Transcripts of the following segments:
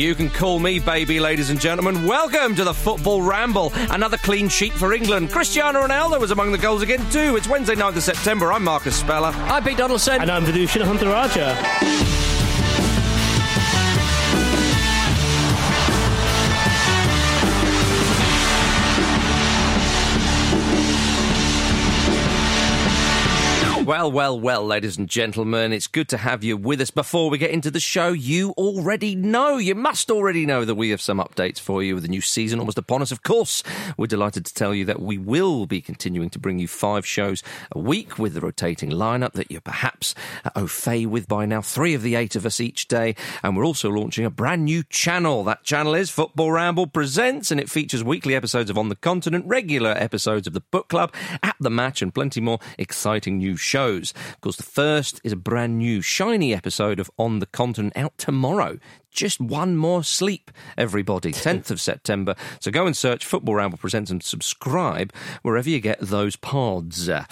You can call me baby, ladies and gentlemen. Welcome to the Football Ramble. Another clean sheet for England. Cristiano Ronaldo was among the goals again, too. It's Wednesday, 9th of September. I'm Marcus Speller. I'm Pete Donaldson. And I'm Vithushan Ehantharajah. Well, well, well, ladies and gentlemen, it's good to have you with us. Before we get into the show, you already know, you must already know that we have some updates for you with the new season almost upon us. Of course, we're delighted to tell you that we will be continuing to bring you five shows a week with the rotating lineup that you're perhaps uh, au fait with by now, three of the eight of us each day. And we're also launching a brand new channel. That channel is Football Ramble Presents, and it features weekly episodes of On the Continent, regular episodes of the Book Club, At the Match, and plenty more exciting new shows. Of course, the first is a brand new, shiny episode of On the Continent out tomorrow. Just one more sleep, everybody. 10th of September. So go and search Football Ramble Presents and subscribe wherever you get those pods. Uh,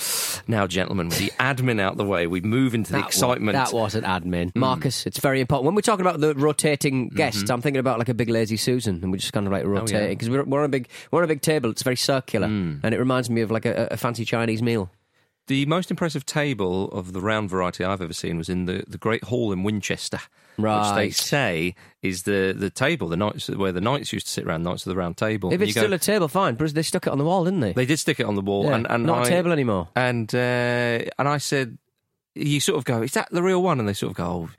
Now, gentlemen, with the admin out the way, we move into the That excitement. that wasn't admin. Marcus, it's very important. When we're talking about the rotating guests, I'm thinking about like a big lazy Susan, and we're just kind of like rotating because we're, we're on a big we're on a big table. It's very circular, and it reminds me of like a, a fancy Chinese meal. The most impressive table of the round variety I've ever seen was in the, the Great Hall in Winchester, which they say is the, the table, the knights where the knights used to sit around, knights of the round table. If And it's go- still a table, fine. But they stuck it on the wall, didn't they? they did stick it on the wall, Yeah, and, and not I- a table anymore. And uh, and I said, you sort of go, is that the real one? And they sort of go, oh,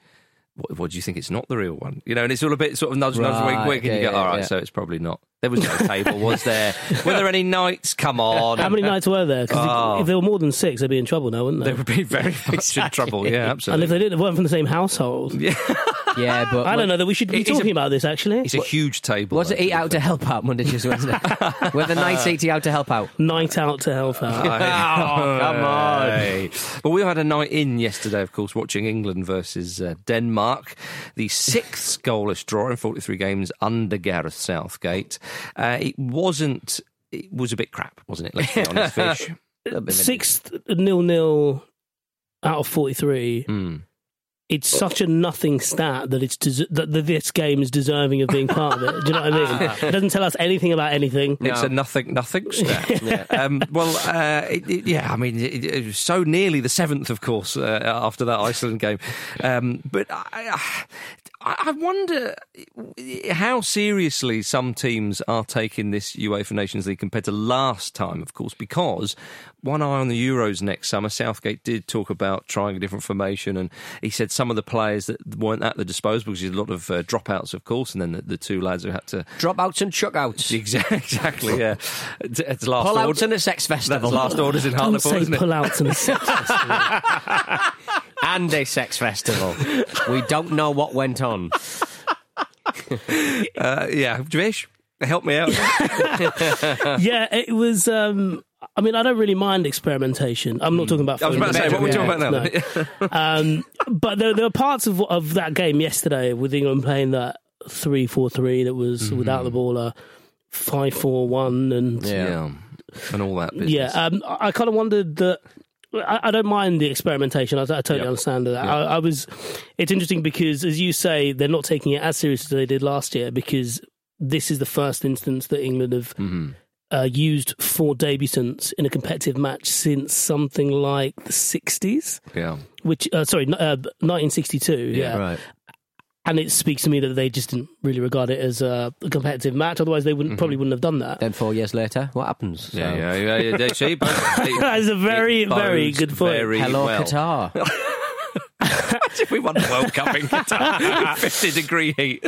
what, what do you think? It's not the real one, you know. And it's all a bit sort of nudge, nudge, wink, Right, wink, and you go, yeah, all right, yeah. so it's probably not. There was no table, was there? Were there any knights? Come on, How many nights were there? 'Cause Oh. if there were more than six, they'd be in trouble now, wouldn't they? They would be very much in trouble. Yeah, absolutely. and if they didn't, they weren't from the same household. yeah, but I don't know that we should be It's a- talking about this, actually. It's a huge table. Was it though, eat out to help out Monday, Tuesday, Wednesday? Were the nights eating out to help out? Night out to help out. Oh, come on. Hey. Well, we had a night in yesterday, of course, watching England versus uh, Denmark. The sixth goalless draw in 43 games under Gareth Southgate. Uh, it wasn't. It was a bit crap, wasn't it? Let's be honest, Fish. Sixth nil nil out of 43. Hmm. It's such a nothing stat that it's des- that that this game is deserving of being part of it. Do you know what I mean? It doesn't tell us anything about anything. It's a nothing, nothing stat. um, well, uh, it, it- yeah, I mean, it, it was so nearly the seventh, of course, uh, after that Iceland game. Um, but I, I, I wonder how seriously some teams are taking this UEFA Nations League compared to last time, of course, because one eye on the Euros next summer. Southgate did talk about trying a different formation, and he said some of the players that weren't at the disposal because he had a lot of uh, dropouts, of course, and then the, the two lads who had to Dropouts and chuckouts. Exactly, exactly yeah. It's, it's last Pull order- outs and a sex That's festival. last orders in Don't Hartlepool, say isn't pull outs and sex festival. And a sex festival. we don't know what went on. Uh, yeah, Jovish, help me out. yeah, it was. Um, I mean, I don't really mind experimentation. I'm not talking about. I was about to say, what we're talking about now. No. um, but there, there are parts of of that game yesterday with England playing that three four three that was Mm-hmm. without the ball, uh, five four one, and yeah. and all that. Business. yeah. Um, I, I kind of wondered that. I, I don't mind the experimentation. I, I totally Yep. understand that. Yep. I, I was. It's interesting because, as you say, they're not taking it as serious as they did last year because this is the first instance that England have Mm-hmm. uh, used four debutants in a competitive match since something like the 60s, yeah, which, uh, sorry, uh, 1962. Yeah. Right. And it speaks to me that they just didn't really regard it as a competitive match. Otherwise, they wouldn't probably wouldn't have done that. Then four years later, what happens? Mm-hmm. yeah, So- yeah, yeah. yeah, yeah. See, but That is a very, very good point. very Hello, well. Qatar. if we won the World Cup in Qatar, 50 degree heat.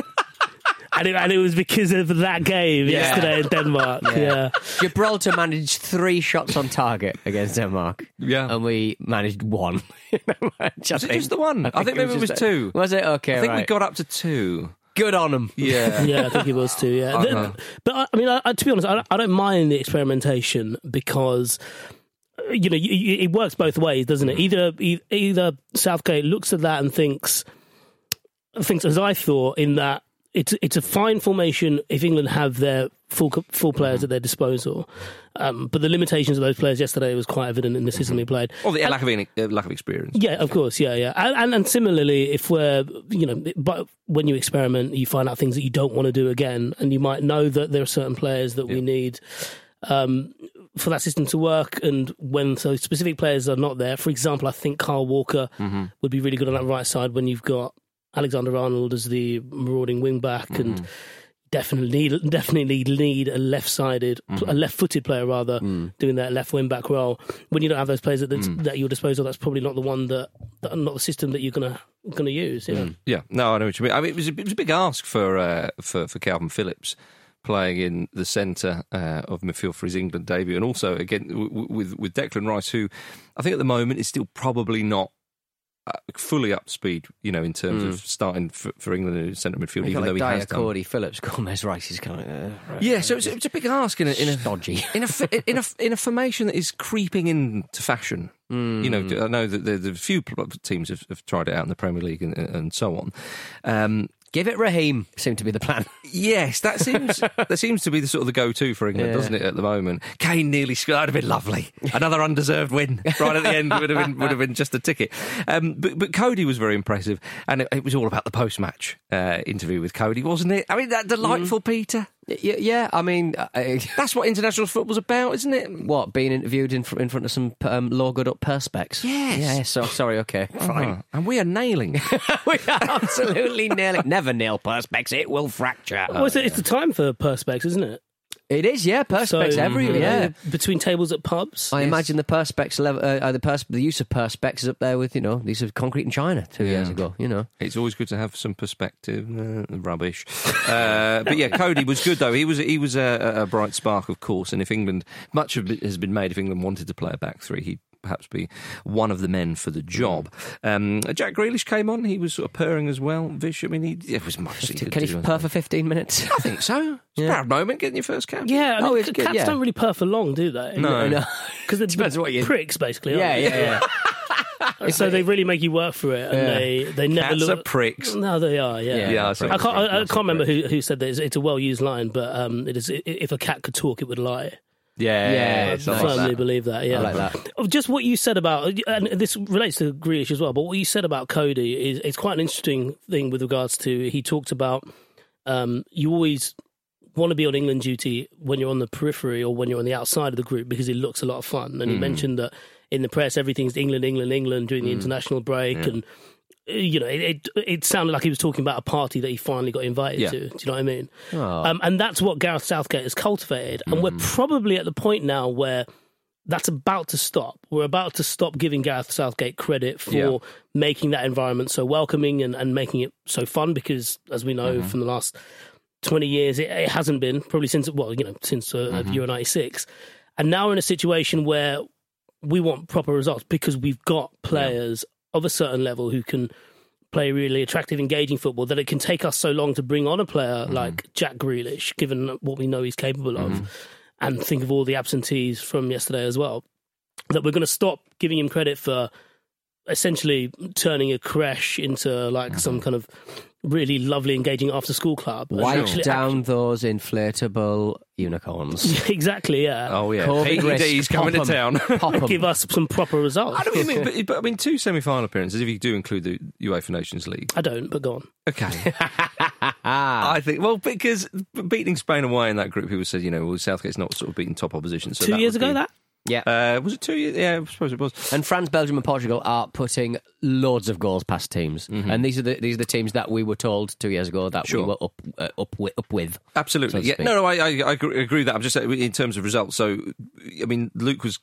And it, and it was because of that game yesterday in Denmark. Yeah. Gibraltar managed three shots on target against Denmark. Yeah. And we managed one. Was it just the one? I think maybe it was just- two. Was it? Okay, I think we got up to two. Good on them. Yeah. Yeah, I think it was too. Yeah, Uh-huh. But I, I mean, I, I- to be honest, I don't, I don't mind the experimentation because you know y- y- it works both ways, doesn't it? Either either Southgate looks at that and thinks thinks as I thought in that it's it's a fine formation if England have their full full players at their disposal, um, but the limitations of those players yesterday was quite evident in the system they played. Or the lack of, any, uh, lack of experience. Yeah, of course, yeah, yeah, and, and and similarly, if we're you know, but when you experiment, you find out things that you don't want to do again, and you might know that there are certain players that we need um, for that system to work, and when those specific players are not there, for example, I think Kyle Walker would be really good on that right side when you've got Alexander Arnold as the marauding wing back, and mm-hmm. definitely need, definitely need a left-sided, mm-hmm. a left-footed player rather, mm. doing that left wing back role. When you don't have those players at, the, mm. at your disposal, that's probably not the one that, that not the system that you're gonna gonna use. Yeah. Mm. Yeah, no, I know what you mean. I mean, it was a, it was a big ask for uh, for for Kalvin Phillips playing in the centre uh, of midfield for his England debut, and also again w- w- with with Declan Rice, who I think at the moment is still probably not. Uh, fully up speed, you know, in terms of starting for, for England in centre midfield, even though he Dier, has done. Coady, Phillips, Gomez, Rice is kind of uh, right. Yeah, so it's, it's a big ask in a, in a Dodgy. in a in a in a formation that is creeping into fashion. You know, I know that the, the few teams have, have tried it out in the Premier League and, and so on. Um, Give it Raheem. Seemed to be the plan. yes, that seems that seems to be the sort of the go-to for England, Yeah. doesn't it? At the moment, Kane nearly scored. That'd have been lovely. Another undeserved win right at the end would have been would have been just a ticket. Um, but but Coady was very impressive, and it, it was all about the post-match uh, interview with Coady, wasn't it? I mean, that delightful Peter. Yeah, yeah, I mean, uh, That's what international football's about, isn't it? what being interviewed in, fr- in front of some um, logoed up perspex? Yes. Yeah. So sorry. Okay. Fine. Uh-huh. And we are nailing. we are absolutely nailing. Never nail perspex. It will fracture. Well, it's, it's the time for perspex, isn't it? It is. Yeah. Perspex everywhere. Yeah. between tables at pubs. I imagine the perspex level, uh, uh, the, pers- the use of perspex is up there with you know these are concrete in China two years ago. You know, It's always good to have some perspective. Uh, rubbish, uh, but yeah, Coady was good though. He was he was a, a bright spark, of course. And if England, much of it has been made. If England wanted to play a back three, he'd perhaps be one of the men for the job. Um, Jack Grealish came on. He was sort of purring as well. Vish, I mean, he, it was much. he can he purr for fifteen minutes? I think so. It's a proud moment getting your first cap. yeah, I Oh, mean, good, cats yeah. don't really purr for long, do they? No. no. because they're Depends what you- pricks, basically. yeah, yeah, yeah. so they really make you work for it, and Yeah. they they never Cats look. are pricks. No, they are. Yeah, Yeah, Yeah, I can't, I, I can't remember who, who said that. It's, it's a well used line, but um, it is. If a cat could talk, it would lie. Yeah, Yeah, I it's nice. firmly believe that. Yeah, I like that. Just what you said about, and this relates to Grealish as well. But what you said about Coady is it's quite an interesting thing with regards to. He talked about um, you always want to be on England duty when you're on the periphery or when you're on the outside of the group because it looks a lot of fun. And he mentioned that in the press everything's England, England, England during the international break and. You know, it, it it sounded like he was talking about a party that he finally got invited Yeah. to. Do you know what I mean? Oh. Um, and that's what Gareth Southgate has cultivated. And we're probably at the point now where that's about to stop. We're about to stop giving Gareth Southgate credit for Yeah. making that environment so welcoming and, and making it so fun because, as we know from the last 20 years, it, it hasn't been, probably since, well, you know, since uh, Euro 96. And now we're in a situation where we want proper results because we've got players of a certain level who can play really attractive, engaging football that it can take us so long to bring on a player mm-hmm. like Jack Grealish, given what we know he's capable of. Mm-hmm. and think of all the absentees from yesterday as well, that we're going to stop giving him credit for essentially turning a crash into like some mm-hmm. kind of really lovely, engaging after school club. and Wipe actually- down those inflatable unicorns. exactly, yeah. Oh yeah, COVID PED's risk, coming to town. Pop 'em. Give us some proper results. I don't mean, but, but I mean, two semi-final appearances if you do include the UEFA Nations League. I don't, but go on. Okay, I think well because beating Spain away in that group, people said you know well Southgate's not sort of beating top opposition. So Two years ago, be- that Yeah. uh, was it two years? Yeah, I suppose it was. And France, Belgium, and Portugal are putting loads of goals past teams, and these are the these are the teams that we were told two years ago that Sure. we were up uh, up with, up with. Absolutely. so yeah. No, no, I, I, I agree agree with that. I'm just saying in terms of results. So, I mean, Luke was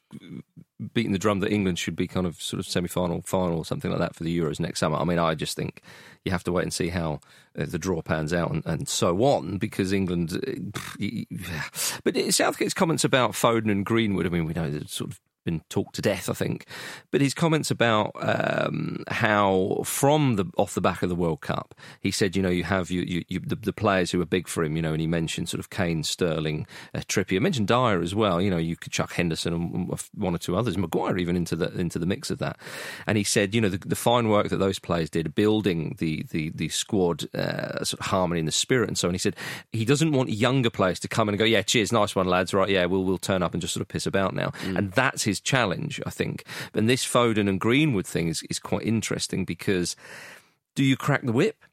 beating the drum that England should be kind of sort of semi-final, final, something like that for the Euros next summer. I mean, I just think you have to wait and see how uh, the draw pans out and, and so on because England. uh, But Southgate's comments about Foden and Greenwood. I mean, we know they've sort of been talked to death, I think. But his comments about um, how, from the off the back of the World Cup, he said, you know, you have you, you, you the, the players who are big for him, you know, and he mentioned sort of Kane, Sterling, uh, Trippier, mentioned Dier as well. You know, you could chuck Henderson and one or two others, Maguire even into the into the mix of that. And he said, you know, the, the fine work that those players did, building the the the squad uh, sort of harmony and the spirit, and so on. He said he doesn't want younger players to come and go, yeah, cheers, nice one, lads, right? Yeah, we'll we'll turn up and just sort of piss about now, and that's his challenge, I think. And this Foden and Greenwood thing is is quite interesting because do you crack the whip?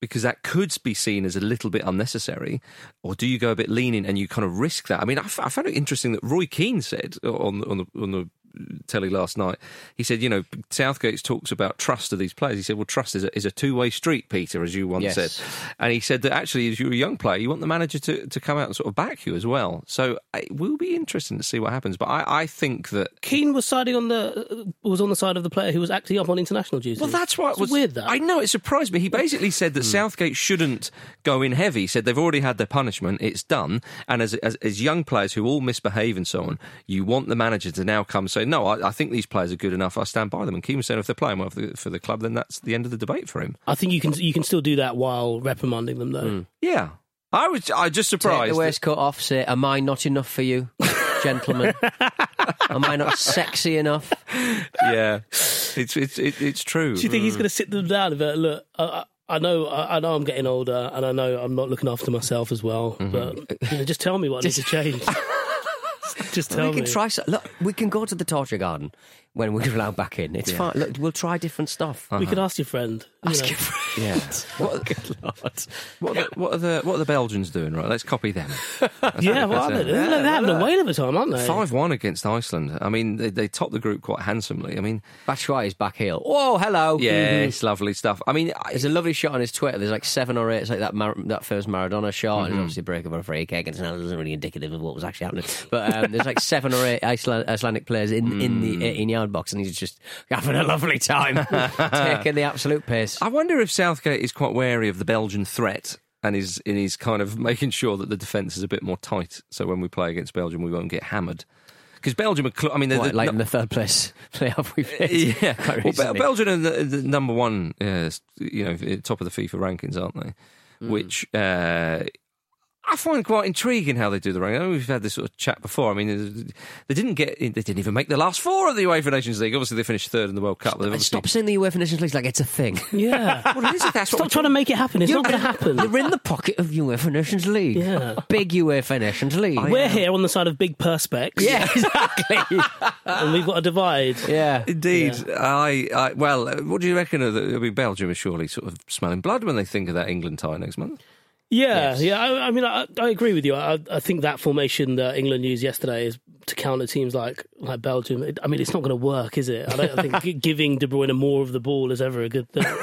Because that could be seen as a little bit unnecessary, or do you go a bit leaning and you kind of risk that? I mean, I, f- I found it interesting that Roy Keane said on on the on the telly last night. He said, you know, Southgate talks about trust of these players. He said, well, trust is a, is a two way street, Peter, as you once Yes. said. And he said that actually, as you're a young player, you want the manager to, to come out and sort of back you as well. So uh, it will be interesting to see what happens. But I, I think that Keane was siding on the uh, was on the side of the player who was acting up on international duty. Well, that's what was weird. That I know it surprised me. He basically said that hmm. Southgate shouldn't go in heavy. He said they've already had their punishment; it's done. And as, as as young players who all misbehave and so on, you want the manager to now come say, "No, I, I think these players are good enough. I stand by them." And Keane was saying, if they're playing well for the, for the club, then that's the end of the debate for him. I think you can you can still do that while reprimanding them though. Yeah, I was I just surprised. Take surprised. the waistcoat off. Say, am I not enough for you, gentlemen? am I not sexy enough? yeah, it's it's it, it's true. Do you think he's going to sit them down and look? I, I, I know, I, I know, I'm getting older, and I know I'm not looking after myself as well. Mm-hmm. But you know, just tell me what needs to change. Just tell we can me. try. so- Look, we can go to the torture garden when we're allowed back in. It's fine. Look, we'll try different stuff. We could ask your friend. you Ask know. your friend. Yeah. What, what, are the, what are the what are the Belgians doing? Right, let's copy them. Yeah, well, That's they're, it. they're having a whale of a time, aren't they? Five one against Iceland. I mean, they, they topped the group quite handsomely. I mean, Batshuayi's back heel. Whoa, hello. yeah, it's lovely stuff. I mean, I, There's a lovely shot on his Twitter. There's like seven or eight. It's like that Mar- that first Maradona shot, Mm-hmm. and obviously break of a free kick. And it's not isn't really indicative of what was actually happening. But um, there's like seven or eight Iceland- Icelandic players in, in Mm. the 18 yard box, and he's just having a lovely time, taking the absolute piss. I wonder if Southgate is quite wary of the Belgian threat and is and is kind of making sure that the defence is a bit more tight. So when we play against Belgium, we won't get hammered. Because Belgium, are cl- I mean, they're What, the, like in the third place playoff we faced. yeah. quite Well, Bel- Belgium are the, the number one, uh, you know, top of the FIFA rankings, aren't they? Mm. Which uh, I find quite intriguing how they do the ranking. I know we've had this sort of chat before. I mean, they didn't get, they didn't even make the last four of the UEFA Nations League. Obviously, they finished third in the World Cup. But obviously- Stop saying the UEFA Nations League like it's a thing. Yeah. Well, it is, that's Stop trying to make it happen. It's not going to happen. You're in the pocket of UEFA Nations League. Yeah. Big UEFA Nations League. We're here on the side of big perspex. yeah, exactly. And we've got a divide. yeah. Indeed, I, I well, uh, what do you reckon of the? I mean, Belgium is surely sort of smelling blood when they think of that England tie next month. Yeah, Yes. yeah. I, I mean, I, I agree with you. I, I think that formation that England used yesterday is to counter teams like like Belgium. It, I mean, it's not going to work, is it? I don't think giving De Bruyne more of the ball is ever a good thing.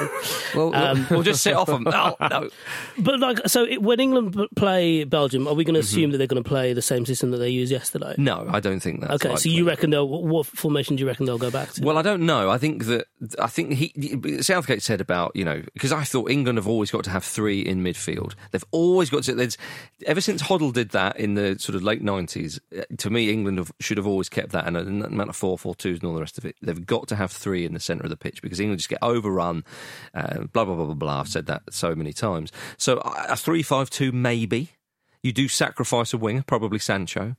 Well, Um, We'll just sit off them. No, no. but like, so it, when England play Belgium, are we going to assume that they're going to play the same system that they used yesterday? No, I don't think that. okay, so you reckon they'll what formation do you reckon they'll go back to? Well, I don't know. I think that I think he Southgate said about you know because I thought England have always got to have three in midfield. They've always got to. There's ever since Hoddle did that in the sort of late nineties. To me, England have, should have always kept that and an amount of four, four twos, and all the rest of it. They've got to have three in the centre of the pitch because England just get overrun. Uh, blah blah blah blah blah. I've said that so many times. So a three-five-two maybe. You do sacrifice a winger, probably Sancho.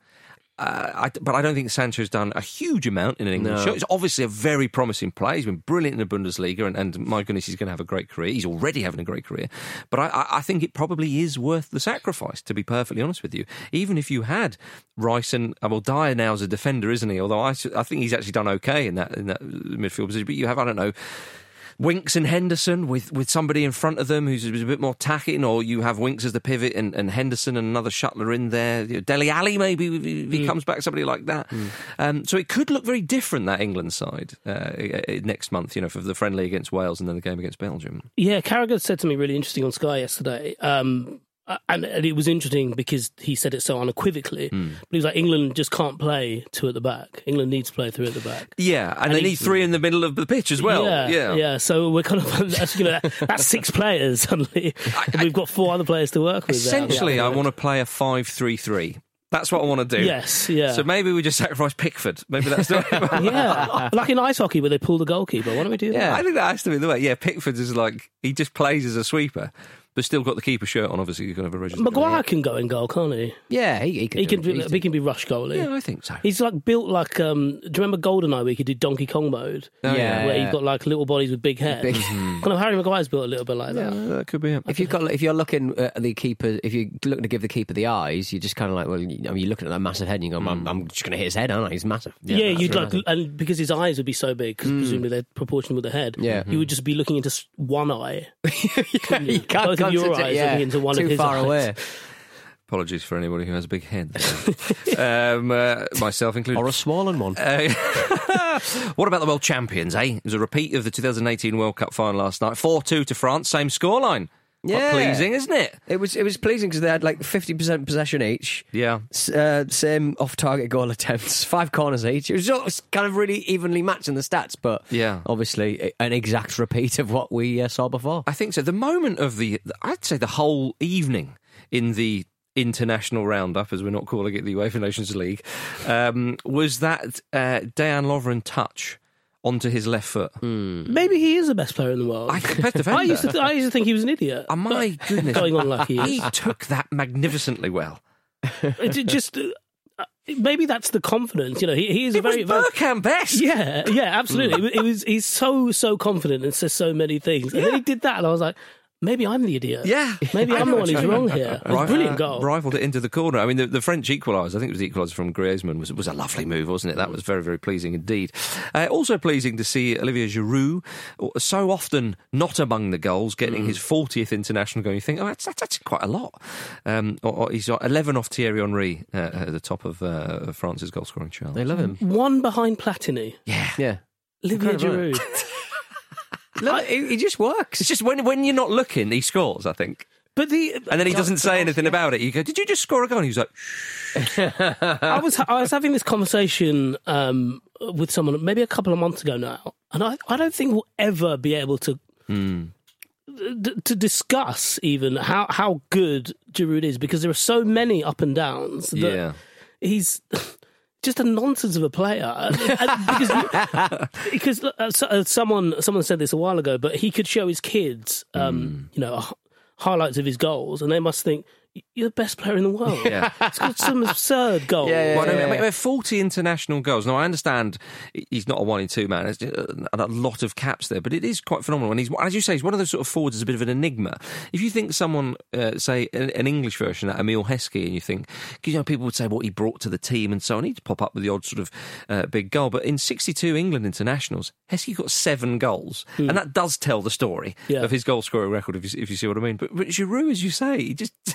Uh, I, but I don't think Sancho's done a huge amount in an England No. shirt. He's obviously a very promising player. He's been brilliant in the Bundesliga, and, and my goodness, he's going to have a great career. He's already having a great career. But I, I, I think it probably is worth the sacrifice, to be perfectly honest with you. Even if you had Rice and uh, well, Dier now as a defender, isn't he? Although I think he's actually done okay in that in that midfield position. But you have, I don't know. Winks and Henderson with, with somebody in front of them who's, a bit more tacking, or you have Winks as the pivot and, and Henderson and another shuttler in there. Dele Alli maybe if he, he comes back, somebody like that. Um, so it could look very different that England side uh, uh, next month. You know, for the friendly against Wales and then the game against Belgium. Yeah, Carragher said something really interesting on Sky yesterday. Um, and, and it was interesting because he said it so unequivocally. Hmm. But he was like, England just can't play two at the back. England needs to play three at the back. Yeah, and, they he- need three in the middle of the pitch as well. yeah, yeah. yeah. So we're kind of that's, you know that, that's six players suddenly. And we've got four other players to work with. there. Essentially, I want to play a five-three-three. That's what I want to do. Yes, yeah. So maybe we just sacrifice Pickford. Maybe that's the way. yeah, like in ice hockey where they pull the goalkeeper. Why don't we do that? I think that has to be the way. Yeah, Pickford is like he just plays as a sweeper, but still got the keeper shirt on. Obviously, you're going to have a registered. Maguire can go in goal, can't he? Yeah, he, he can. He do can. it. Be, He's- he can be rush goalie. Yeah, I think so. He's like built like. Um, do you remember Goldeneye where he could do Donkey Kong mode? Oh, yeah. where you've got like little bodies with big heads. Big- mm-hmm. kind of Harry Maguire's built a little bit like that. Yeah, that could be it. If you've got, if you're looking at the keeper, if you're looking to give the keeper the eyes, you're just kind of like, well, you, I mean, you're looking at that massive head, and you go, I'm, mm. I'm just going to hit his head, aren't I? He's massive. Yeah, that's you'd right. like, and because his eyes would be so big, because mm. presumably they're proportional with the head. Yeah. you would just be looking into s- one eye. yeah, you can't Both of your concentrate, eyes yeah, looking into one too of his far eyes. away, Apologies for anybody who has a big head. um, uh, myself included. or a swollen one. Uh, what about the world champions, eh? It was a repeat of the 2018 World Cup final last night. 4 2 to France, same scoreline. Quite Yeah. pleasing, isn't it? It was it was pleasing because they had like fifty percent possession each. Yeah. S- Uh, same off-target goal attempts, five corners each. It was just kind of really evenly matching the stats, but Yeah. obviously an exact repeat of what we uh, saw before. I think so. The moment of the, I'd say the whole evening in the international roundup, as we're not calling it the UEFA Nations League, um, was that uh, Dejan Lovren touch onto his left foot. Maybe he is the best player in the world. I, best defender. I used to, th- I used to think he was an idiot. Oh, my goodness. going on like he He is. took that magnificently well. It ju- just uh, maybe that's the confidence. You know, he, he is a It was very, very Burkham best. yeah, yeah, absolutely. It was, it was he's so so confident and says so many things, and then he did that, and I was like, maybe I'm the idiot. Yeah. maybe I I'm the one who's what you mean. wrong here. It was a brilliant uh, goal. Rifled it into the corner. I mean, the, the French equaliser, I think it was the equaliser from Griezmann, was, was a lovely move, wasn't it? That was very, very pleasing indeed. Uh, also pleasing to see Olivier Giroud, so often not among the goals, getting his 40th international goal. You think, oh, that's, that's actually quite a lot. Um, or, or he's got 11 off Thierry Henry uh, at the top of uh, France's goal scoring chart. They love him. One behind Platini, Yeah. Yeah. Olivier Incredible. Giroud. Look, he, just works. It's just when, when you're not looking, he scores, I think. But the And then he doesn't say anything about it. You go, did you just score a goal? And he's like, I was I was having this conversation um, with someone maybe a couple of months ago now, and I, I don't think we'll ever be able to d- to discuss even how how good Giroud is because there are so many up and downs that yeah. he's. Just a nonsense of a player, because, because uh, uh, someone someone said this a while ago, but he could show his kids, um, you know, h- highlights of his goals, and they must think you're the best player in the world. Yeah. It's got some absurd goals. Yeah, yeah, Well, I yeah. mean, I mean, 40 international goals. Now, I understand he's not a one in two man. There's a a lot of caps there, but it is quite phenomenal. And he's, as you say, he's one of those sort of forwards that's a bit of an enigma. If you think someone, uh, say, an, an English version, like Emile Heskey, and you think, 'cause, you know, people would say what he brought to the team and so on, he'd pop up with the odd sort of uh, big goal. But in 62 England internationals, Heskey got seven goals. And that does tell the story Yeah. of his goal scoring record, if you, if you see what I mean. But, but Giroud, as you say, he just.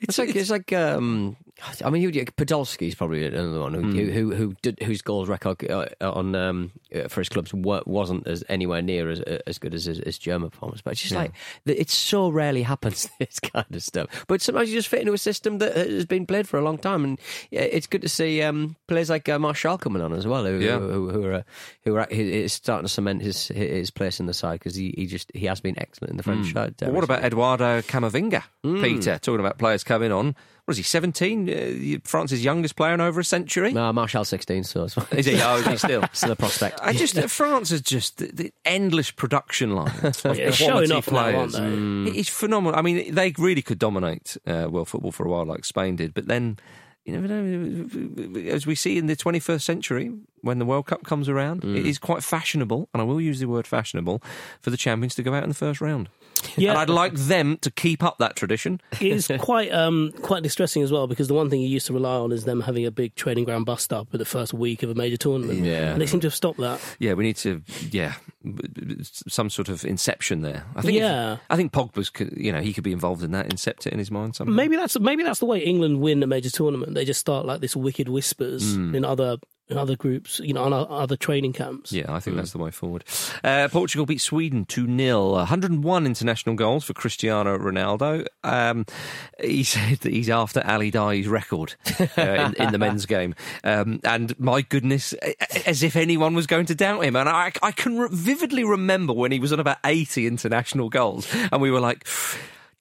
It's like it's like um, I mean, he would, Podolski's probably another one who who who, who did, whose goals record uh, on um, uh, for his clubs wasn't as anywhere near as as good as his, his German performance. But it's just like it so rarely happens this kind of stuff. But sometimes you just fit into a system that has been played for a long time, and it's good to see um, players like uh, Martial coming on as well, who Yeah. who, who are uh, who are is starting to cement his his place in the side because he, he just he has been excellent in the French side. uh, Well, what about Eduardo Camavinga, Peter? Yeah, talking about players coming on. What is he, 17? Uh, France's youngest player in over a century? No, Marshall 16, so it's fine. Is he? Oh, is he still? Still a prospect. I just uh, France is just the, the endless production line of Yeah, showing quality off now, players. Mm. they? It's phenomenal. I mean, they really could dominate uh, world football for a while, like Spain did. But then, you never know. As we see in the 21st century, when the World Cup comes around, Mm. it is quite fashionable, and I will use the word fashionable for the champions to go out in the first round. Yeah. And I'd like them to keep up that tradition. it is quite um, quite distressing as well because the one thing you used to rely on is them having a big training ground bust up in the first week of a major tournament. Yeah. and they seem to have stopped that. Yeah, we need to. Yeah, some sort of inception there. I think. if- Yeah. I think Pogba's. could- You know, he could be involved in that. Incept it in his mind somehow. Maybe that's maybe that's the way England win a major tournament. They just start like this wicked whispers Hmm. in other in other groups, you know, on other training camps. Yeah, I think that's the way forward. Uh, Portugal beat Sweden 2 0. 101 international goals for Cristiano Ronaldo. Um, he said that he's after Ali Daei's record uh, in, in the men's game. Um, and my goodness, as if anyone was going to doubt him. And I, I can re- vividly remember when he was on about 80 international goals, and we were like,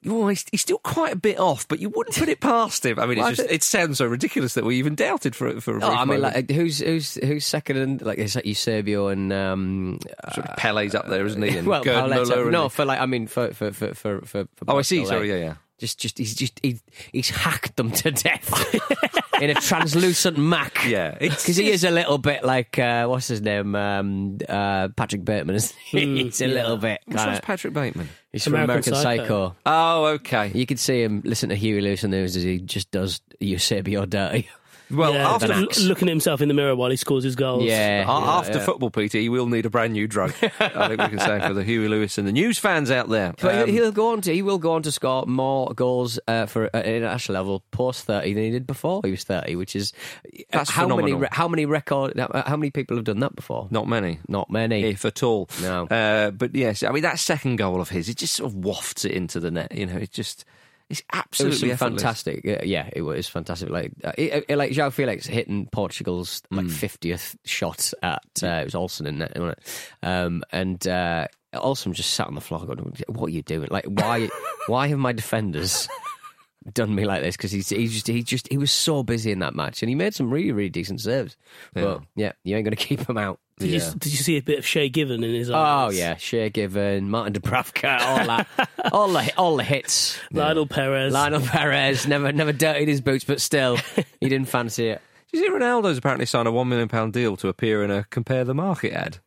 Oh, he's, he's still quite a bit off, but you wouldn't put it past him. I mean, Well, it's just, it sounds so ridiculous that we even doubted for for a Oh, I mean, moment. like, who's who's who's second? And like, it's like Eusebio and um, Sort of Pele's up there, isn't he? And well, Gerd Paoletta. Müller and- no, for like, I mean, for for for for for. for Oh, I see. Sorry, yeah, yeah. Just, just, he's just, he, he's hacked them to death in a translucent Mac. Yeah, because he is a little bit like uh, what's his name, um, uh, Patrick Bateman. Isn't he? he's a little bit. Which one's Patrick Bateman? he's from American American Psycho. Psycho. Oh, okay. You could see him listen to Huey Lewis on the news as he just does Eusebio dirty. Well, Yeah, after, l- looking at himself in the mirror while he scores his goals. Yeah, a- after yeah. football, Peter, he will need a brand new drug. I think we can say for the Huey Lewis and the news fans out there. But Um, he'll go on to he will go on to score more goals uh, for at international level post thirty than he did before he was thirty, which is That's how many phenomenal. re- how many record how how many people have done that before? not many. Not many. If at all. No. Uh, but yes, I mean, that second goal of his, it just sort of wafts it into the net. You know, it just, it's it absolutely some fantastic. Yeah, yeah, it was fantastic. Like uh, it, it- like João Felix hitting Portugal's like fiftieth shot at uh, it was Olsen in net, wasn't it? Um, and uh, Olsen just sat on the floor going, "What are you doing? Like why why have my defenders?" Done me like this because he's he just he just he was so busy in that match and he made some really really decent serves. But yeah, you ain't going to keep him out. Did, you, did you see a bit of Shay Given in his oh, eyes? Oh yeah, Shay Given, Martin Dubravka, all that, all the all the hits. Lionel Perez. Lionel Perez never never dirtied his boots, but still he didn't fancy it. Did you see Ronaldo's apparently signed a £1 million deal to appear in a Compare the Market ad?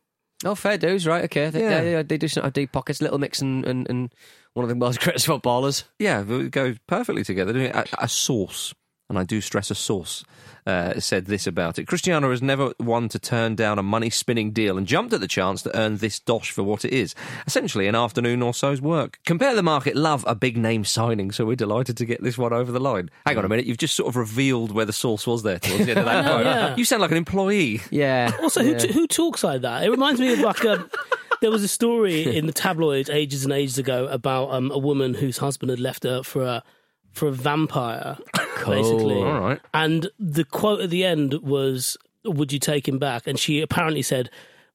Oh, fair dues, right? Okay, they, Yeah. they, they do some deep pockets, Little Mix and, and, and one of the world's greatest footballers. Yeah, it goes perfectly together. doesn't it? A, a source, and I do stress a source, uh, said this about it. Cristiano has never one to turn down a money spinning deal and jumped at the chance to earn this dosh for what it is. Essentially, an afternoon or so's work. Compare the market love a big name signing, so we're delighted to get this one over the line. Hang on a minute, you've just sort of revealed where the source was there towards the end of that know, yeah. You sound like an employee. Yeah. Also, who, t- who talks like that? It reminds me of like a. There was a story in the tabloids ages and ages ago about um, a woman whose husband had left her for a for a vampire, basically. All right. And the quote at the end was, "Would you take him back?" And she apparently said,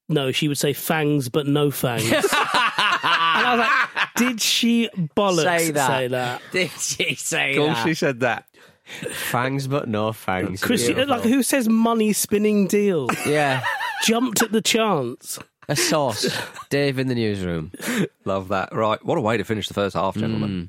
"No." She would say "fangs, but no fangs." and I was like, "Did she bollocks Say that. Say that? Did she say Of course, that? she said that. Fangs, but no fangs. Christy, Beautiful. like who says money spinning deal? Yeah. Jumped at the chance. A sauce. Dave in the newsroom. Love that. Right, what a way to finish the first half, gentlemen. Mm.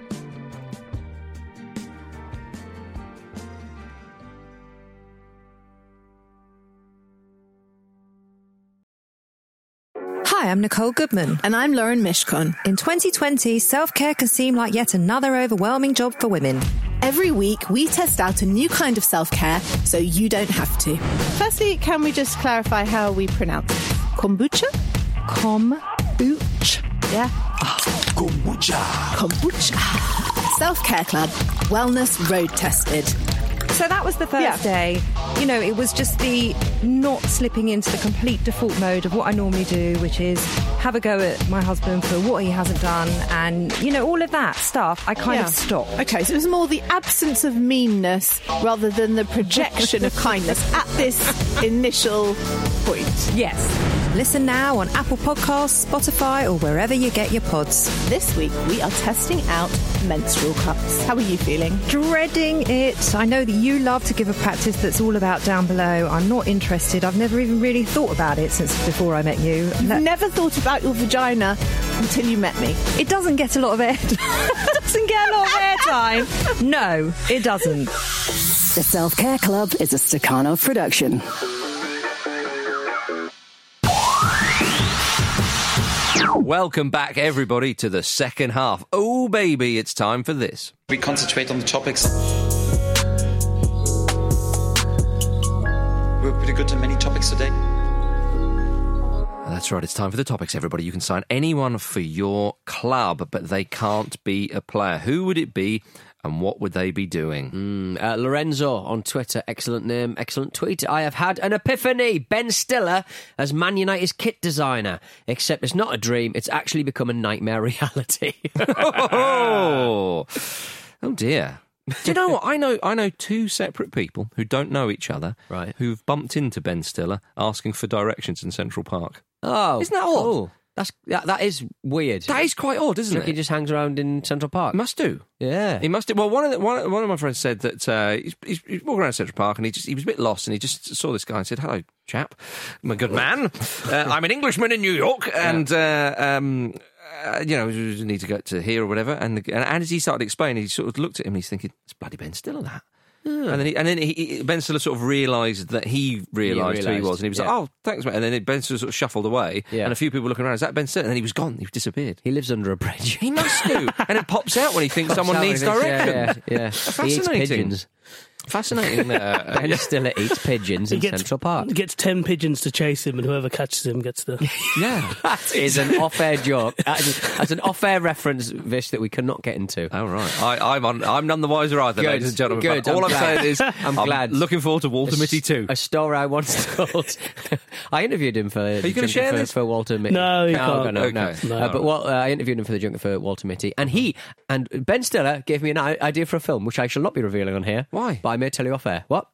Hi, I'm Nicole Goodman. And I'm Lauren Mishkon. In 2020, self care can seem like yet another overwhelming job for women. Every week, we test out a new kind of self care so you don't have to. Firstly, can we just clarify how we pronounce it? Kombucha? Kombucha. Yeah. Kombucha. Kombucha. Self Care Club. Wellness road tested. So that was the first Yeah. day. You know, it was just the not slipping into the complete default mode of what I normally do, which is have a go at my husband for what he hasn't done. And, you know, all of that stuff, I kind Yeah. of stopped. Okay, so it was more the absence of meanness rather than the projection of kindness at this initial point. Yes. Listen now on Apple Podcasts, Spotify, or wherever you get your pods. This week, we are testing out menstrual cups. How are you feeling? Dreading it. I know that you love to give a practice that's all about down below. I'm not interested. I've never even really thought about it since before I met you. Let- Never thought about your vagina until you met me. It doesn't get a lot of air. doesn't get a lot of airtime. No, it doesn't. The Self Care Club is a Stakhanov production. Welcome back, everybody, to the second half. Oh, baby, it's time for this. We concentrate on the topics. We're pretty good at many topics today. That's right, it's time for the topics, everybody. You can sign anyone for your club, but they can't be a player. Who would it be, and what would they be doing? Uh, Lorenzo on Twitter, excellent name, excellent tweet. I have had an epiphany. Ben Stiller as Man United's kit designer. Except it's not a dream, it's actually become a nightmare reality. oh, oh dear. Do you know what? I know I know two separate people who don't know each other, Right. Who've bumped into Ben Stiller asking for directions in Central Park. oh, Isn't that odd? cool. That's that, that is weird. That is quite odd, isn't it? he just hangs around in Central Park. Must do. yeah. He must. Do. Well, one of the, one, one of my friends said that uh, he's, he's, he's walking around Central Park and he just he was a bit lost and he just saw this guy and said, "Hello, chap, I'm a good man. Uh, I'm an Englishman in New York, and uh, um, uh, you know, need to go to here or whatever." And, the, and as he started explaining, he sort of looked at him and he's thinking, "It's bloody Ben Stiller, that." And then, he, and then he, he- Ben Stiller sort of realised that he realised who he realised, was, and he was yeah. like, "Oh, thanks, mate." And then Ben Stiller sort of shuffled away, Yeah. and a few people looking around. Is that Ben Stiller? And then he was gone. He disappeared. He lives under a bridge. He must do, and it pops out when he thinks someone needs direction. Yeah, yeah. yeah. He eats Fascinating. pigeons. Fascinating. Uh, Ben Stiller eats pigeons in gets, Central Park. he gets 10 pigeons to chase him, and whoever catches him gets the. yeah. That is an off-air joke. That is, that's an off-air reference, Vish, that we cannot get into. All right. I, I'm on, I'm none the wiser either, Good, ladies and gentlemen. good, all I'm I'm, saying is, I'm glad. looking forward to Walter Mitty too. A story I once told. I interviewed him for. Are you gonna share for, this? for Walter Mitty? No, you no, can't. no, no. Okay. No. Uh, but what, uh, I interviewed him for the junket for Walter Mitty, and he and Ben Stiller gave me an idea for a film, which I shall not be revealing on here. Why? But I may tell you off air. What?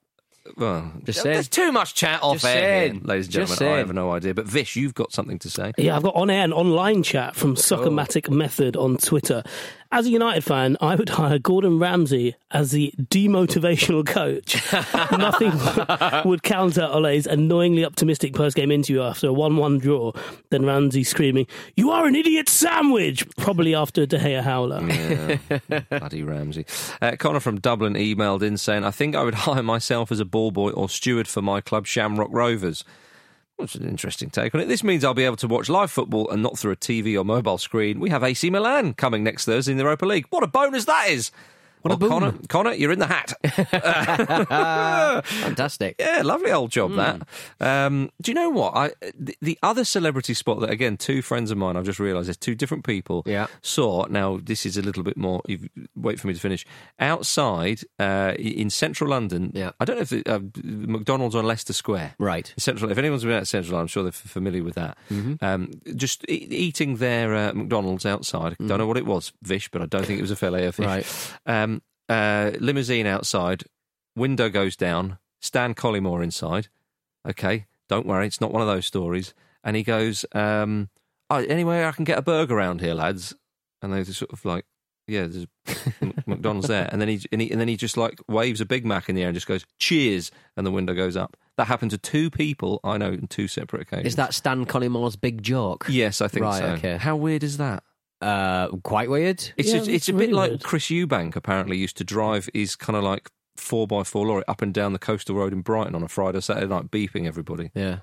well, Just saying. there's too much chat off Just air, here, ladies and Just gentlemen. I have no idea. But Vish, you've got something to say. Yeah, I've got on air and online chat from Soccermatic Method on Twitter. As a United fan, I would hire Gordon Ramsay as the demotivational coach. Nothing would counter Ole's annoyingly optimistic post-game interview after a 1-1 draw than Ramsay screaming, "You are an idiot sandwich!" Probably after a De Gea howler. Yeah, bloody Ramsay. Uh, Connor from Dublin emailed in saying, I think I would hire myself as a ball boy or steward for my club, Shamrock Rovers. Which is an interesting take on it. This means I'll be able to watch live football and not through a TV or mobile screen. We have AC Milan coming next Thursday in the Europa League. What a bonus that is! What a Well, boon. Connor, Connor, you're in the hat. Fantastic. Yeah, lovely old job that. Um, do you know what? I the, the other celebrity spot that again, two friends of mine. I've just realised there's two different people. Yeah. Saw now. This is a little bit more. Wait for me to finish. Outside uh, in central London. Yeah. I don't know if the, uh, McDonald's on Leicester Square. Right. Central. If anyone's been out Central, I'm sure they're familiar with that. Mm-hmm. Um, just e- eating their uh, McDonald's outside. I don't know what it was, Vish, but I don't think it was a filet of fish. Right. Um, uh, limousine outside. Window goes down. Stan Collymore inside. Okay, don't worry, it's not one of those stories. And he goes, um, oh, "Anyway, I can get a burger around here, lads." And they just sort of like, "Yeah, there's McDonald's there." And then he and, he and then he just like waves a Big Mac in the air and just goes, "Cheers!" And the window goes up. That happened to two people I know in two separate occasions. Is that Stan Collymore's big joke? Yes, I think Right, so. okay. How weird is that? Uh, quite weird. It's Yeah, it's, it's a bit like weird. Chris Eubank apparently used to drive his kind of like four by four lorry up and down the coastal road in Brighton on a Friday Saturday night, beeping everybody. Yeah.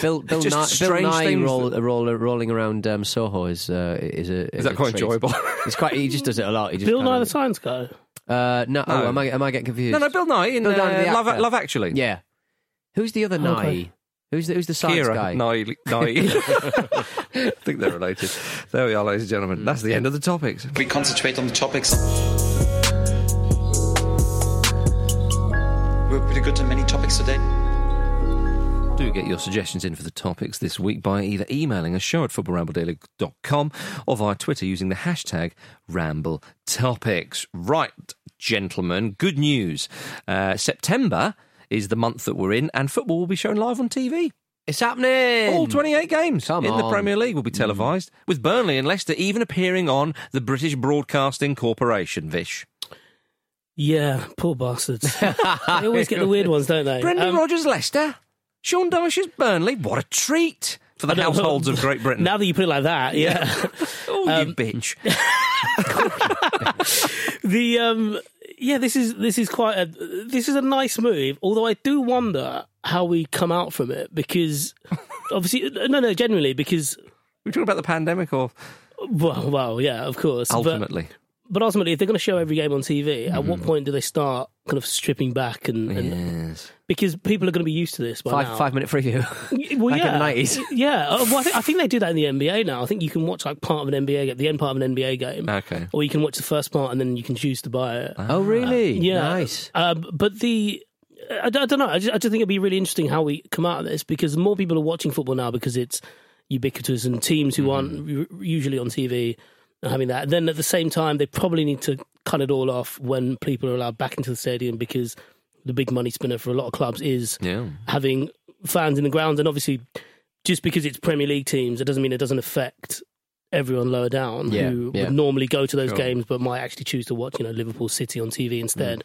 Bill Bill Nye, Bill strange Nye roll, that- roll, rolling around um, Soho is uh, is a Is that a quite treat. enjoyable? It's quite. He just does it a lot. He just Bill kind Nye of- the Science Guy. Uh, no, oh, am I am I getting confused? no, no, Bill Nye in Bill uh, the Love. Love Actually. Yeah. Who's the other Okay. Nye? Who's the, who's the science Kira, guy? Nye, Nye. I think they're related. There we are, ladies and gentlemen. That's the end of the topics. We concentrate on the topics. We're pretty good on many topics today. Do get your suggestions in for the topics this week by either emailing us show at footballrambledaily.com or via Twitter using the hashtag RambleTopics. Right, gentlemen, good news. Uh, September is the month that we're in, and football will be shown live on TV. It's happening. All 28 games Come in the on. Premier League will be televised, with Burnley and Leicester even appearing on the British Broadcasting Corporation, Vish. Yeah, poor bastards. they always get the weird ones, don't they? Brendan Um, Rodgers, Leicester. Sean Dyche's Burnley. What a treat for the I don't know. households of Great Britain. Now that you put it like that, yeah. oh, Um, you bitch. the um yeah this is this is quite a this is a nice move although i do wonder how we come out from it because obviously no no generally because We're talking about the pandemic or well well yeah of course but- ultimately? but, ultimately if they're going to show every game on tv at what point do they start kind of stripping back and, and Yes. because people are going to be used to this by Five now. five minute preview. well, Like in yeah, the 90s. Yeah, Uh, well, I, think, I think they do that in the NBA now. I think you can watch like part of an NBA game, the end part of an NBA game, Okay. or you can watch the first part and then you can choose to buy it. oh really? Yeah, Nice. Um, but the I, I don't know. I just, I just think it'd be really interesting how we come out of this because more people are watching football now because it's ubiquitous and teams who aren't mm-hmm. usually on TV are having that. Then at the same time, they probably need to cut it all off when people are allowed back into the stadium because the big money spinner for a lot of clubs is Yeah. having fans in the ground. And obviously, just because it's Premier League teams, it doesn't mean it doesn't affect everyone lower down Yeah, who yeah. would normally go to those Sure. games but might actually choose to watch, you know, Liverpool City on TV instead. Mm.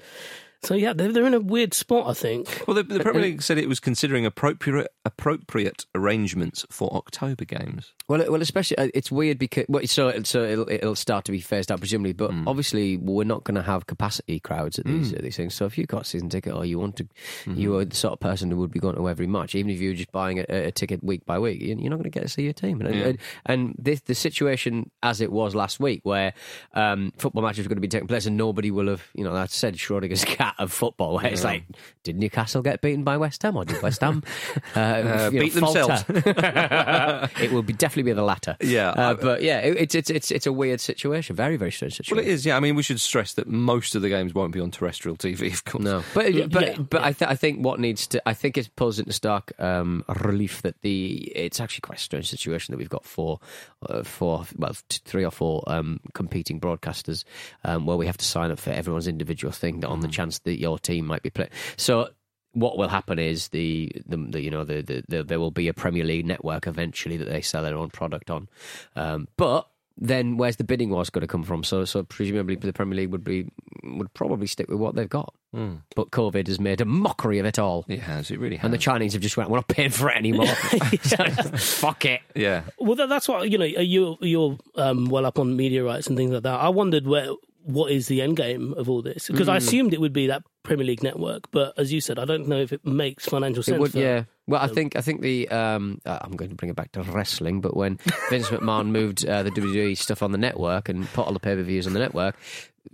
So yeah, they're, they're in a weird spot, I think. Well, the, the Premier League said it was considering appropriate appropriate arrangements for October games. Well, well, especially uh, it's weird because well, so so it'll, it'll start to be phased out presumably, but Hmm. obviously we're not going to have capacity crowds at these at these things. So if you've got a season ticket or you want to, Mm-hmm. you are the sort of person who would be going to every match, even if you're just buying a, a ticket week by week, you- you're not going to get to see your team. And, Yeah. and, and this, the situation as it was last week, where um, football matches are going to be taking place and nobody will have, you know, that said Schrodinger's cat of football, where it's like, did Newcastle get beaten by West Ham or did West Ham uh, know, beat themselves. it will be definitely be the latter. Yeah, uh, but yeah, it's it's it's it's a weird situation, very very strange situation. Well, it is. Yeah, I mean, we should stress that most of the games won't be on terrestrial TV, of course. No, but but Yeah. but I th- I think what needs to I think it pulls into stark um, relief that the it's actually quite a strange situation that we've got four uh, four well t- three or four um, competing broadcasters um, where we have to sign up for everyone's individual thing on the chance that your team might be playing. So what will happen is the, the, the you know the, the, the there will be a Premier League network eventually that they sell their own product on, um, but then where's the bidding wars going to come from? So, so presumably the Premier League would be would probably stick with what they've got. Mm. But COVID has made a mockery of it all. It has. It really has. And the Chinese have just went, we're not paying for it anymore. Fuck it. Yeah. Well, that, that's what you know. You you're um, well up on media rights and things like that. I wondered where what is the end game of all this because I Mm. assumed it would be that Premier League network, but as you said, I don't know if it makes financial sense. Would, yeah. Well, I think I think the um, uh, I'm going to bring it back to wrestling, but when Vince McMahon moved uh, the WWE stuff on the network and put all the pay per views on the network,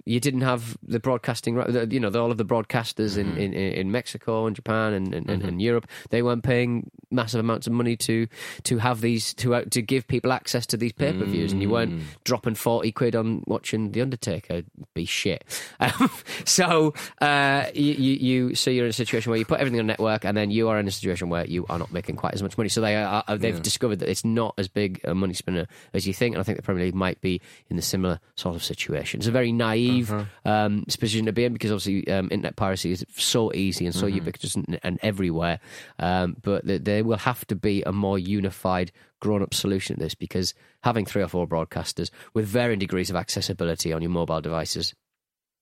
you didn't have the broadcasting, you know, the, all of the broadcasters in, in, in Mexico and Japan and, and, and, and Europe, they weren't paying massive amounts of money to to have these to uh, to give people access to these pay per views, and you weren't dropping forty quid on watching the Undertaker. Be shit. Um, so uh, you you so you're in a situation where you put everything on network, and then you are in a situation where you are not making quite as much money. So they are, they've Yeah. discovered that it's not as big a money spinner as you think, and I think the Premier League might be in the similar sort of situation. It's a very naive um, position to be in because obviously um, internet piracy is so easy and so ubiquitous and, and everywhere. Um, but th- there will have to be a more unified, grown-up solution to this because having three or four broadcasters with varying degrees of accessibility on your mobile devices.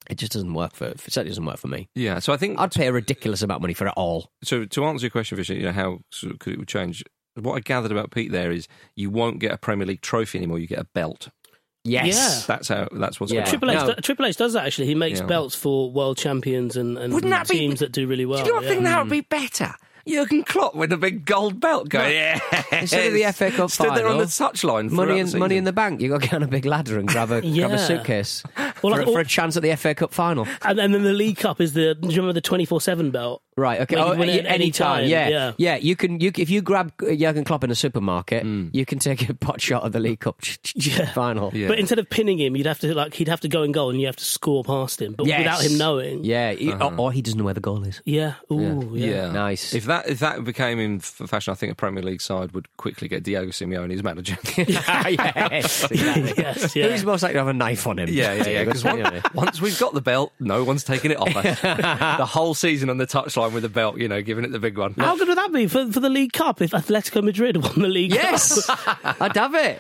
It just doesn't work for. It certainly doesn't work for me. Yeah, so I think I'd pay a ridiculous amount of money for it all. So to answer your question, Fisher, you know how sort of could it change? What I gathered about Pete there is you won't get a Premier League trophy anymore. You get a belt. Yes. that's how. That's what's Yeah. going Triple H, No. Triple H does that actually. He makes Yeah. belts for world champions and, and Wouldn't that be- teams that do really well. Do you not yeah. think that would mm. be better? Jurgen Klopp with a big gold belt going, yeah. Instead of the FA Cup final Stood there on the final, touchline. Money in, the money in the bank. You got to get on a big ladder and grab a grab a suitcase Well, for, like, for a chance at the FA Cup final. And, and then the League Cup is the. Do you remember the twenty four seven belt? Right. Okay. Where Oh, can win it yeah, at any any time. time, Yeah. yeah. Yeah. You can. You if you grab Jurgen Klopp in a supermarket, hmm. you can take a pot shot of the League Cup Yeah. final. Yeah. But instead of pinning him, you'd have to like he'd have to go and goal, and you have to score past him, but Yes. without him knowing. Yeah. he- or, uh-huh. or he doesn't know where the goal is. Yeah. Ooh, yeah. Yeah, Nice. If that if that became in fashion, I think a Premier League side would quickly get Diego Simeone as manager. yes. Exactly. yes. Yeah. Who's most likely to have a knife on him? Yeah, yeah, yeah. Because once we've got the belt, no one's taking it off us. the whole season on the touchline with the belt, you know, giving it the big one. How good would that be for, for the League Cup if Atletico Madrid won the League Yes, Cup? I'd have it.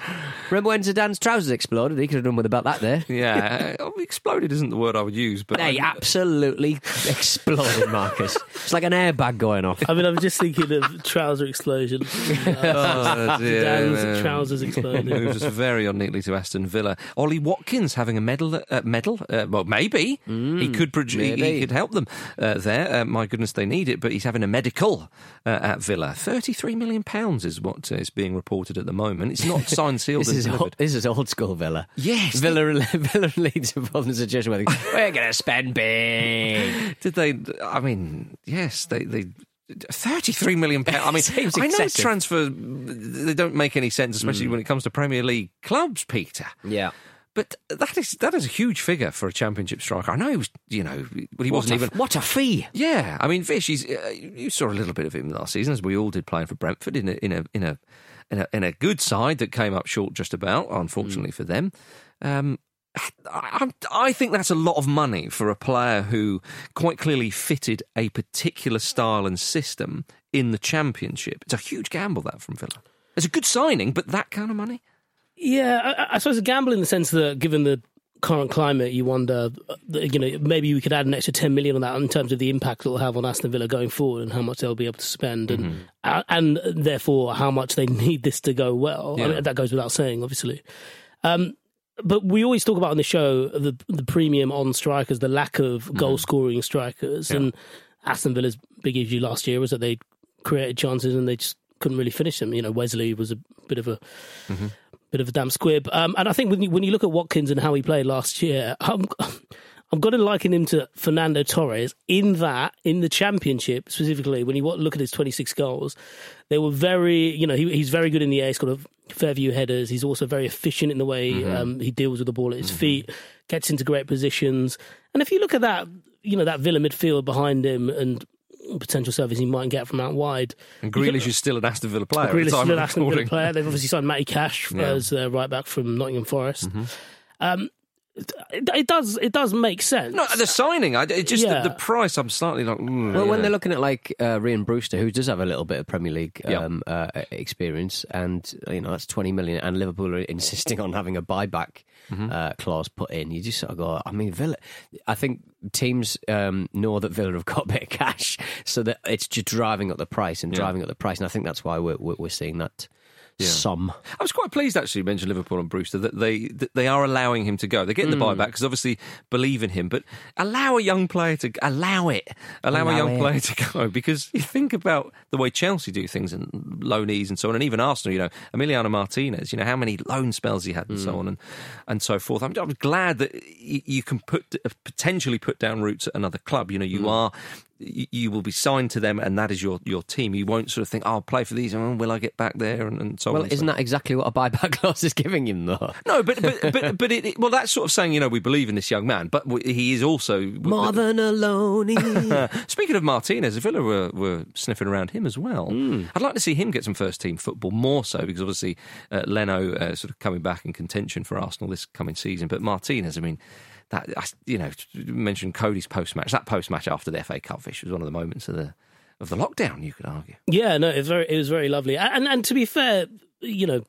Remember when Zidane's trousers exploded? He could have done with about that there. Yeah, uh, exploded isn't the word I would use, but They absolutely exploded, Marcus. It's like an airbag going off. I mean, I'm just thinking of trouser explosion. Oh, dear, Dan's trousers exploding. Moves us very unneatly to Aston Villa. Ollie Watkins having a medal. Uh, medal? Uh, well, maybe he could. Produ- he, he could help them uh, there. Uh, my goodness, they need it. But he's having a medical uh, at Villa. Thirty-three million pounds is what is being reported at the moment. It's not signed, sealed, This and is, delivered. old, this is old school Villa. Yes. Villa, Villa and Leeds are both in a situation where they, we're going to spend big. Did they? I mean, yes, they. they 33 million pounds. I mean, I know excessive. transfer they don't make any sense, especially when it comes to Premier League clubs, Peter. Yeah. But that is that is a huge figure for a championship striker. I know he was, you know, but he wasn't a, even. what a fee. Yeah, I mean, Fish. He's uh, you saw a little bit of him last season, as we all did, playing for Brentford in a in a in a in a, in a good side that came up short just about, unfortunately for them. Um, I, I think that's a lot of money for a player who quite clearly fitted a particular style and system in the championship. It's a huge gamble that from Villa. It's a good signing, but that kind of money. Yeah, I, I suppose a gamble in the sense that given the current climate, you wonder, uh, you know, maybe we could add an extra 10 million on that in terms of the impact it'll have on Aston Villa going forward and how much they'll be able to spend and, uh, and therefore how much they need this to go well. I mean, that goes without saying, obviously. Um, but we always talk about on the show the the premium on strikers, the lack of goal scoring strikers, and Aston Villa's big issue last year was that they created chances and they just couldn't really finish them. You know, Wesley was a bit of a bit of a damn squib, um, and I think when you, when you look at Watkins and how he played last year, I'm, I'm going to liken him to Fernando Torres in that in the championship specifically. When you look at his 26 goals, they were very, you know, he, he's very good in the air. He's got a fair view headers. He's also very efficient in the way um, he deals with the ball at his feet, gets into great positions. And if you look at that, you know, that Villa midfield behind him and potential service he might get from out wide. And Grealish is still an Aston Villa player. Grealish at is the time still an Aston Villa player. They've obviously signed Matty Cash Yeah. as uh, right back from Nottingham Forest. Um, it, it does it does make sense. No, the signing, I, it just Yeah. the, the price. I'm slightly like. mm, Well, when they're looking at like uh, Ryan Brewster, who does have a little bit of Premier League Yeah. um, uh, experience, and you know that's twenty million, and Liverpool are insisting on having a buyback Mm-hmm. uh, clause put in, you just sort of go. I mean, Villa. I think teams um, know that Villa have got a bit of cash, so that it's just driving up the price and Yeah. driving up the price, and I think that's why we're we're, we're seeing that Yeah. sum. I was quite pleased actually. You mentioned Liverpool and Brewster that they that they are allowing him to go. They're getting the Mm. buyback because obviously believe in him, but allow a young player to allow it. Allow, a young it. player to go because you think about the way Chelsea do things and loanees and so on, and even Arsenal. You know, Emiliano Martinez. You know how many loan spells he had and Mm. so on and and so forth. I'm, I'm glad that you, you can put potentially put down roots at another club. You know, you Mm. are. You will be signed to them, and that is your, your team. You won't sort of think, "Oh, I'll play for these, and will I get back there?" and, and so Well, on. so isn't that exactly what a buyback clause is giving him, though? no, but but but, but it, it- well, that's sort of saying you know we believe in this young man, but he is also More than a loney. Speaking of Martinez, Villa were, were sniffing around him as well. Hmm. I'd like to see him get some first team football more so because obviously uh, Leno uh, sort of coming back in contention for Arsenal this coming season. But Martinez, I mean. That you know, mentioned Cody's post match. That post match after the FA Cup fish was one of the moments of the of the lockdown. You could argue. Yeah, no, it was very it was very lovely. And and to be fair, you know,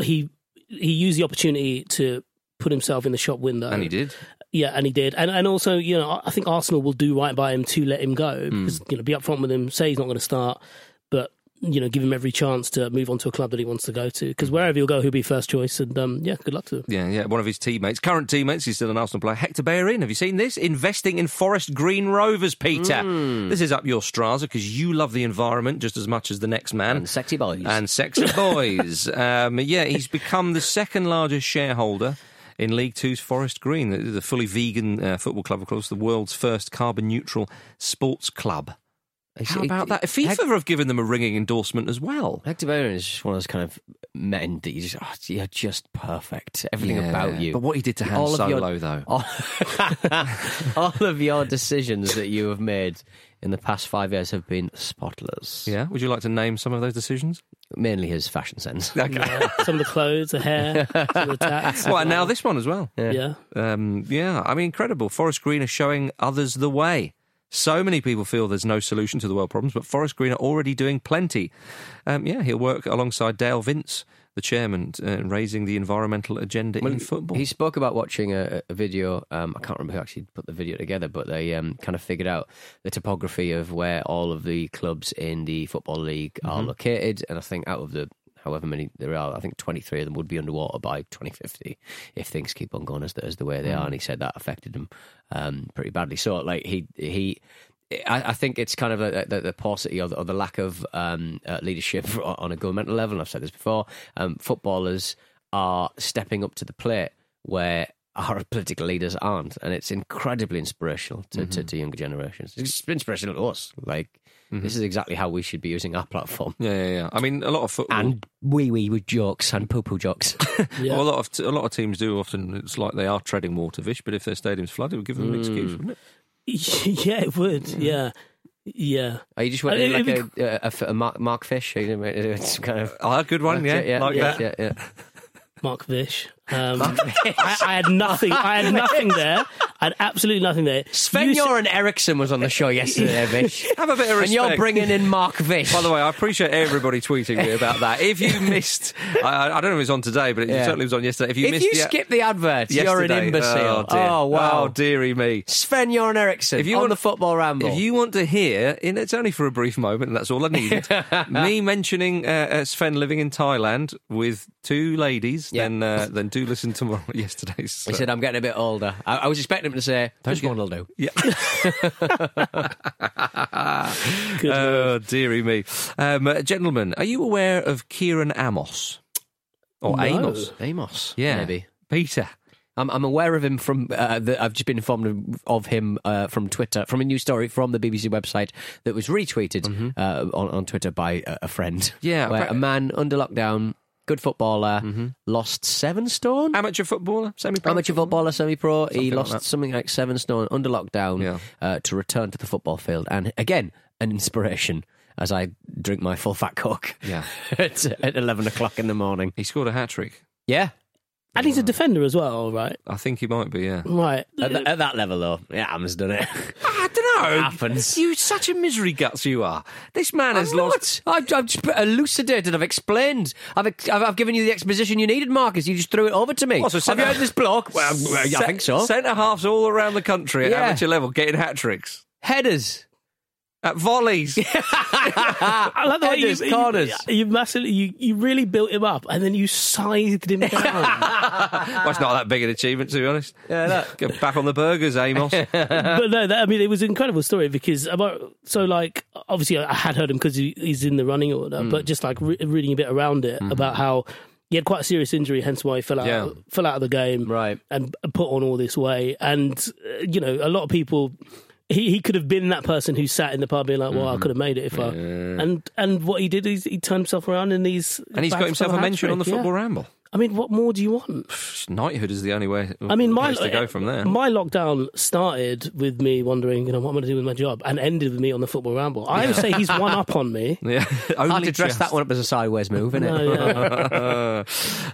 he he used the opportunity to put himself in the shop window, And he did. Yeah, and he did. And and also, you know, I think Arsenal will do right by him to let him go Hmm. because you know, be upfront with him, say he's not going to start, you know, give him every chance to move on to a club that he wants to go to. Because wherever he'll go, he'll be first choice. And um, yeah, good luck to him. Yeah, yeah. One of his teammates, current teammates, he's still an Arsenal player, Hector Bellerin. Have you seen this? Investing in Forest Green Rovers, Peter. Hmm. This is up your Strasser because you love the environment just as much as the next man. And sexy boys. And sexy boys. um, yeah, he's become the second largest shareholder. In League Two's Forest Green, the, the fully vegan uh, football club, of course, the world's first carbon neutral sports club. How about that? FIFA have given them a ringing endorsement as well. Hector Bellerin is just one of those kind of men that you just, oh, you're just perfect. Everything Yeah, about you. but what he did to Han All Solo, your- though. All, all of your decisions that you have made in the past five years have been spotless. Yeah, would you like to name some of those decisions? Mainly his fashion sense. Okay. Yeah, some of the clothes, the hair, some of the tats. Well, and now this one as well. Yeah. Um, yeah, I mean, incredible. Forest Green are showing others the way. So many people feel there's no solution to the world problems, but Forest Green are already doing plenty. Um, yeah, he'll work alongside Dale Vince, the chairman, uh, raising the environmental agenda in football. He spoke about watching a, a video. Um, I can't remember who actually put the video together, but they um, kind of figured out the topography of where all of the clubs in the football league are Mhm. located. And I think out of the however many there are, I think 23 of them would be underwater by 2050 if things keep on going as the, as the way they Mm. are. And he said that affected him um, pretty badly. So, like he he. I, I think it's kind of a, the, the paucity or the, or the lack of um, uh, leadership on a governmental level. And I've said this before. Um, footballers are stepping up to the plate where our political leaders aren't, and it's incredibly inspirational to, to, Mhm. to younger generations. It's inspirational to us. Like Mhm. this is exactly how we should be using our platform. Yeah, yeah, yeah. I mean, a lot of football and wee wee with jokes and poo poo jokes. Well, a lot of t- a lot of teams do often. It's like they are treading water fish, but if their stadium's flooded, it would give them an excuse, Mm. wouldn't it? yeah, it would. Yeah. Yeah. Are you just wondering like it'd be a, a, a f- a Mark, Mark Fish? Are It's kind of oh, a good one, yeah, like yeah, that. Yeah, yeah. Mark Vish. Um, I, I had nothing. I had nothing there. I had absolutely nothing there. Sven You s- Eriksson was on the show yesterday, Vish. Have a bit of respect. And you're bringing in Mark Vish. By the way, I appreciate everybody tweeting me about that. If you missed, I, I don't know if it was on today, but it Yeah. certainly was on yesterday. If you if missed you the- skip the advert, you're an imbecile. Oh, dear. Oh, wow. Oh, dearie me. Sven Göran Eriksson If you on want- the football ramble. If you want to hear, and it's only for a brief moment, and that's all I needed, me mentioning uh, uh, Sven living in Thailand with two ladies, Yeah. then uh, then do listen to yesterday's. He said, I'm getting a bit older. I, I was expecting him to say, just get- one will do. Yeah. Oh, dearie me. Um, uh, gentlemen, are you aware of Kieran Amos? Or No. Amos? Amos, Yeah. maybe. Peter. I'm, I'm aware of him from. Uh, the, I've just been informed of, of him uh, from Twitter, from a news story from the BBC website that was retweeted uh, on, on Twitter by a, a friend. Mm-hmm. Yeah, where appa- a man under lockdown, good footballer, Mm-hmm. lost seven stone. Amateur footballer? Semi-pro? Amateur footballer, semi-pro. He lost that. something like seven stone under lockdown Yeah. uh, to return to the football field, and again, an inspiration as I drink my full fat coke Yeah. at, at eleven o'clock in the morning. He scored a hat trick. Yeah, And he's a defender as well, right? I think he might be, yeah. Right. At, th- at that level, though, yeah, Ham's done it. Ah, I don't know. It happens. You such a misery guts you are. This man has I'm lost. not. I've, I've just elucidated. I've explained. I've, ex- I've I've given you the exposition you needed, Marcus. You just threw it over to me. What, so Have centre- you heard this block? Well, well, I think so. Centre halves all around the country at Yeah. amateur level getting hat tricks. Headers. At volleys. I like the way Headers, you, corners. You, you massively, you, you really built him up, and then you scythed him down. well, it's not that big an achievement, to be honest. Yeah, that. Get back on the burgers, Amos. but no, that, I mean, it was an incredible story because about so like obviously I had heard him because he, he's in the running order, Mm. but just like re- reading a bit around it about how he had quite a serious injury, hence why he fell out Yeah. fell out of the game, Right. and put on all this weight. And uh, you know, a lot of people. He, he could have been that person who sat in the pub being like, "Well, I mm-hmm. could have made it if I." And and what he did is he turned himself around and he's and he's got himself a mention on the football ramble. I mean, what more do you want? Knighthood is the only way. I mean, my place to go from there. My lockdown started with me wondering, you know, what am I'm going to do with my job, and ended with me on the football ramble. I would say he's one up on me. yeah, Hard only to dress just. that one up as a sideways move, isn't it? No, yeah.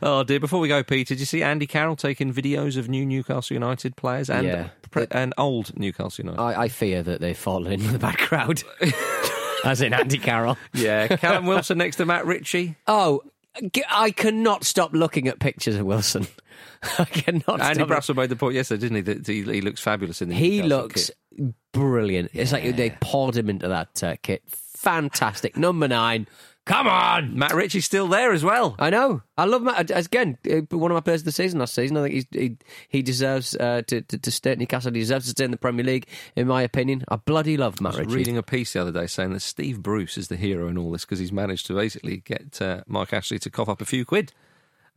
oh dear! Before we go, Peter, did you see Andy Carroll taking videos of new Newcastle United players and Yeah. pre- and old Newcastle United? I, I fear that they've fallen in the back crowd. As in Andy Carroll. yeah, Callum Wilson next to Matt Ritchie. Oh, g- I cannot stop looking at pictures of Wilson. I cannot Andy stop. Brassell made the point yesterday, didn't he? That he, he looks fabulous in the. He Newcastle looks kit. brilliant. It's like they poured him into that uh, kit. Fantastic. Number nine. Come on. Matt Ritchie's still there as well. I know. I love Matt. Again, uh, one of my players of the season last season. I think he's, he he deserves uh, to, to to stay at Newcastle. He deserves to stay in the Premier League, in my opinion. I bloody love Matt I was Ritchie. reading a piece the other day saying that Steve Bruce is the hero in all this because he's managed to basically get uh, Mike Ashley to cough up a few quid.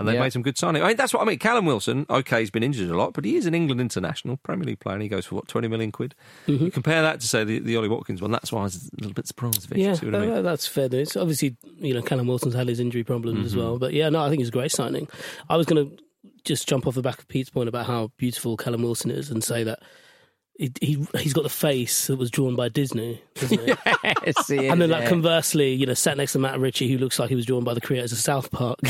And they've Yeah. made some good signing. I mean, that's what I mean. Callum Wilson, okay, he's been injured a lot, but he is an England international Premier League player, and he goes for what twenty million quid. You compare that to say the, the Ollie Watkins one. That's why I was a little bit surprised. Vic, Yeah, what I mean? uh, that's fair news. Obviously, you know, Callum Wilson's had his injury problems as Mm-hmm. well. But yeah, no, I think it's a great signing. I was going to just jump off the back of Pete's point about how beautiful Callum Wilson is and say that he, he he's got the face that was drawn by Disney, doesn't he? Yes, he is, and then, like yeah. conversely, you know, sat next to Matt Ritchie, who looks like he was drawn by the creators of South Park.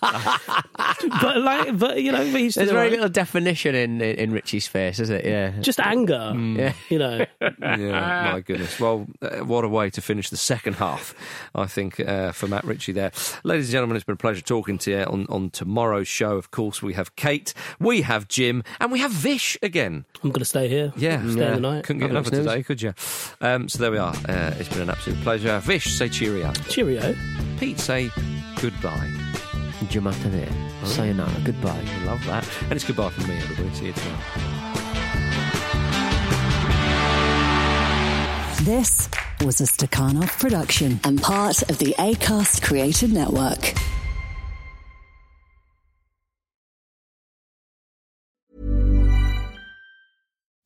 but like, but you know, he's There's very like- little definition in, in in Ritchie's face, is it? Yeah. just anger. Yeah. You know, yeah, my goodness. Well, uh, what a way to finish the second half, I think, uh, for Matt Ritchie there. Ladies and gentlemen, it's been a pleasure talking to you on, on tomorrow's show. Of course, we have Kate, we have Jim, and we have Vish again. I'm going to stay here. Yeah, stay yeah. the night. Couldn't get Have enough of snooze. today, could you? Um, so there we are. Uh, it's been an absolute pleasure. Vish, say cheerio. Cheerio. Pete, say goodbye. Jumatane. Sayonara. Goodbye. I Love that. And it's goodbye from me, everybody. See you tomorrow. This was a Stakhanov production and part of the ACAST Creative Network.